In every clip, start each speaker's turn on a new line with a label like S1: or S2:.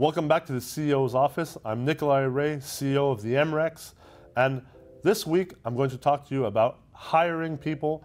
S1: Welcome back to the CEO's office. I'm Nikolai Ray, CEO of the MREX, and this week I'm going to talk to you about hiring people,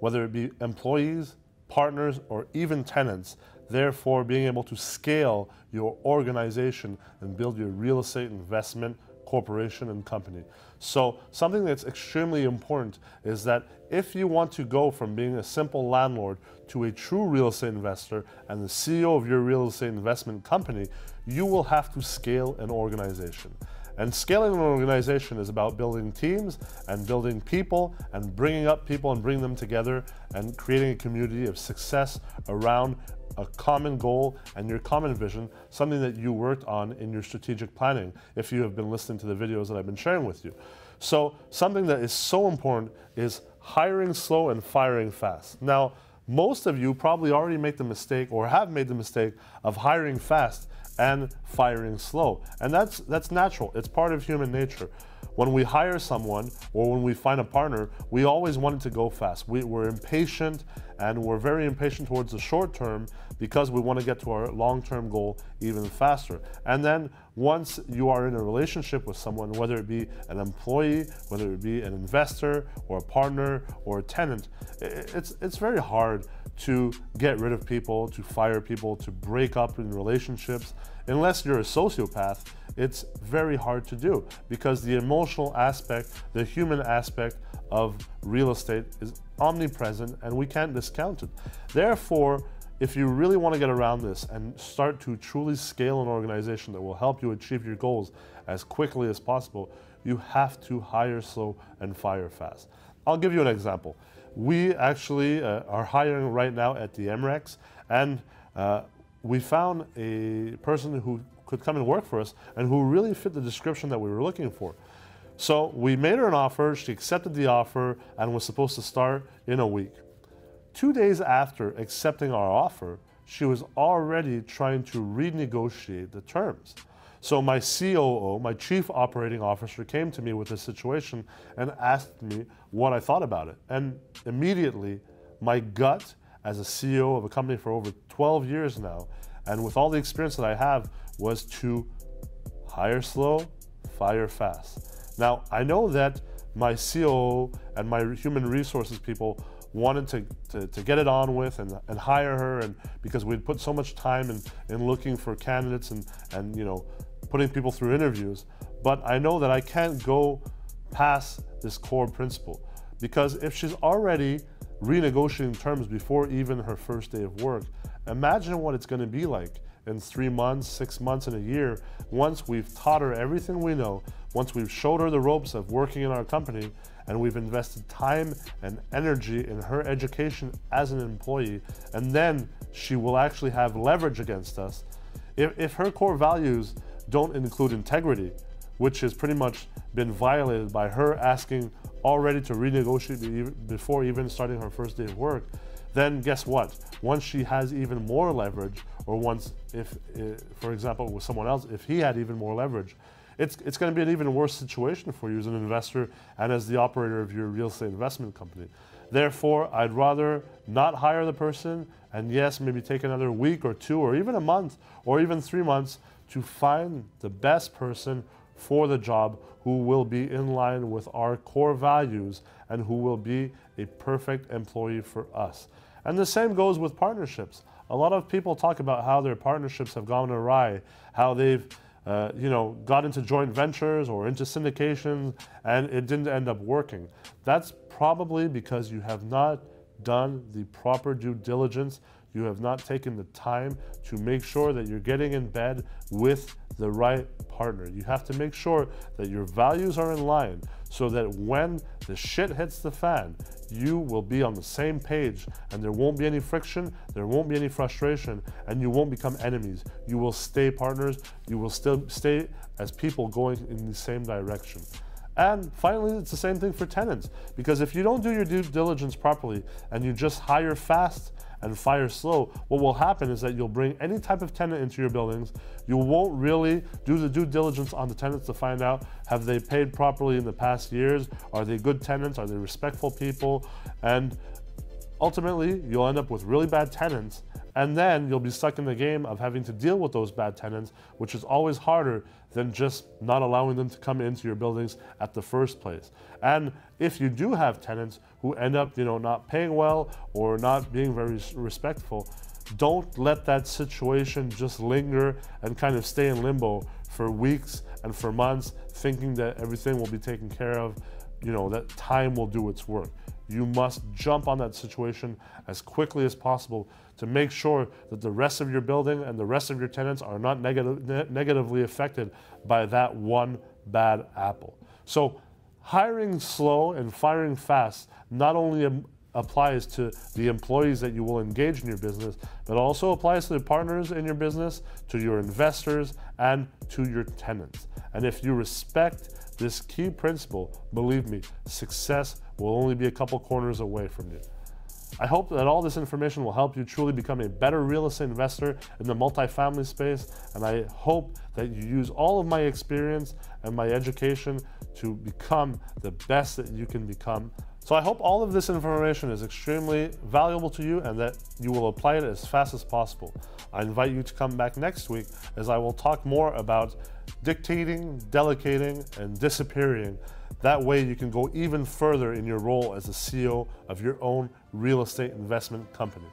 S1: whether it be employees, partners, or even tenants, therefore being able to scale your organization and build your real estate investment corporation and company. So something that's extremely important is that if you want to go from being a simple landlord to a true real estate investor and the CEO of your real estate investment company, you will have to scale an organization. And scaling an organization is about building teams and building people and bringing up people and bringing them together and creating a community of success around a common goal and your common vision, something that you worked on in your strategic planning if you have been listening to the videos that I've been sharing with you. So something that is so important is hiring slow and firing fast. Now, most of you probably already make the mistake or have made the mistake of hiring fast and firing slow. And that's, that's natural, it's part of human nature. When we hire someone or when we find a partner, we always want it to go fast. We, we're impatient and we're very impatient towards the short term because we want to get to our long-term goal even faster. And then once you are in a relationship with someone, whether it be an employee, whether it be an investor or a partner or a tenant, it's, it's very hard to get rid of people, to fire people, to break up in relationships. Unless you're a sociopath, it's very hard to do because the emotional aspect, the human aspect of real estate is omnipresent and we can't discount it. Therefore, if you really want to get around this and start to truly scale an organization that will help you achieve your goals as quickly as possible, you have to hire slow and fire fast. I'll give you an example. We actually uh, are hiring right now at the MREX, and uh, we found a person who could come and work for us and who really fit the description that we were looking for. So we made her an offer, she accepted the offer, and was supposed to start in a week. Two days after accepting our offer, she was already trying to renegotiate the terms. So my COO, my chief operating officer, came to me with this situation and asked me what I thought about it. And immediately, my gut as a CEO of a company for over 12 years now, and with all the experience that I have, was to hire slow, fire fast. Now, I know that my COO and my human resources people wanted to, to, to, get it on with and, and hire her and because we'd put so much time in, in looking for candidates and, and you know putting people through interviews, but I know that I can't go past this core principle because if she's already renegotiating terms before even her first day of work, imagine what it's going to be like in three months, six months, and a year once we've taught her everything we know, once we've showed her the ropes of working in our company, and we've invested time and energy in her education as an employee, and then she will actually have leverage against us. If, if her core values don't include integrity, which is pretty much been violated by her asking already to renegotiate before even starting her first day of work, then guess what? Once she has even more leverage, or once, if, eh, for example, with someone else, if he had even more leverage, it's, it's going to be an even worse situation for you as an investor and as the operator of your real estate investment company. Therefore, I'd rather not hire the person and yes, maybe take another week or two or even a month or even three months to find the best person for the job who will be in line with our core values and who will be a perfect employee for us. And the same goes with partnerships. A lot of people talk about how their partnerships have gone awry, how they've uh, you know, got into joint ventures or into syndications and it didn't end up working. That's probably because you have not done the proper due diligence you have not taken the time to make sure that you're getting in bed with the right partner. You have to make sure that your values are in line so that when the shit hits the fan, you will be on the same page and there won't be any friction, there won't be any frustration, and you won't become enemies. You will stay partners, you will still stay as people going in the same direction. And finally, it's the same thing for tenants because if you don't do your due diligence properly and you just hire fast and fire slow, what will happen is that you'll bring any type of tenant into your buildings. You won't really do the due diligence on the tenants to find out have they paid properly in the past years? Are they good tenants? Are they respectful people? And ultimately, you'll end up with really bad tenants And then you'll be stuck in the game of having to deal with those bad tenants, which is always harder than just not allowing them to come into your buildings at the first place. And if you do have tenants who end up, you know, not paying well or not being very respectful, don't let that situation just linger and kind of stay in limbo for weeks and for months, thinking that everything will be taken care of, you know, that time will do its work. You must jump on that situation as quickly as possible to make sure that the rest of your building and the rest of your tenants are not ne negatively affected by that one bad apple. So hiring slow and firing fast not only um, applies to the employees that you will engage in your business, but also applies to the partners in your business, to your investors, and to your tenants. And if you respect this key principle, believe me, success will only be a couple corners away from you. I hope that all this information will help you truly become a better real estate investor in the multifamily space, and I hope that you use all of my experience and my education to become the best that you can become so I hope all of this information is extremely valuable to you and that you will apply it as fast as possible. I invite you to come back next week as I will talk more about dictating, delegating, and disappearing. That way you can go even further in your role as the CEO of your own real estate investment company.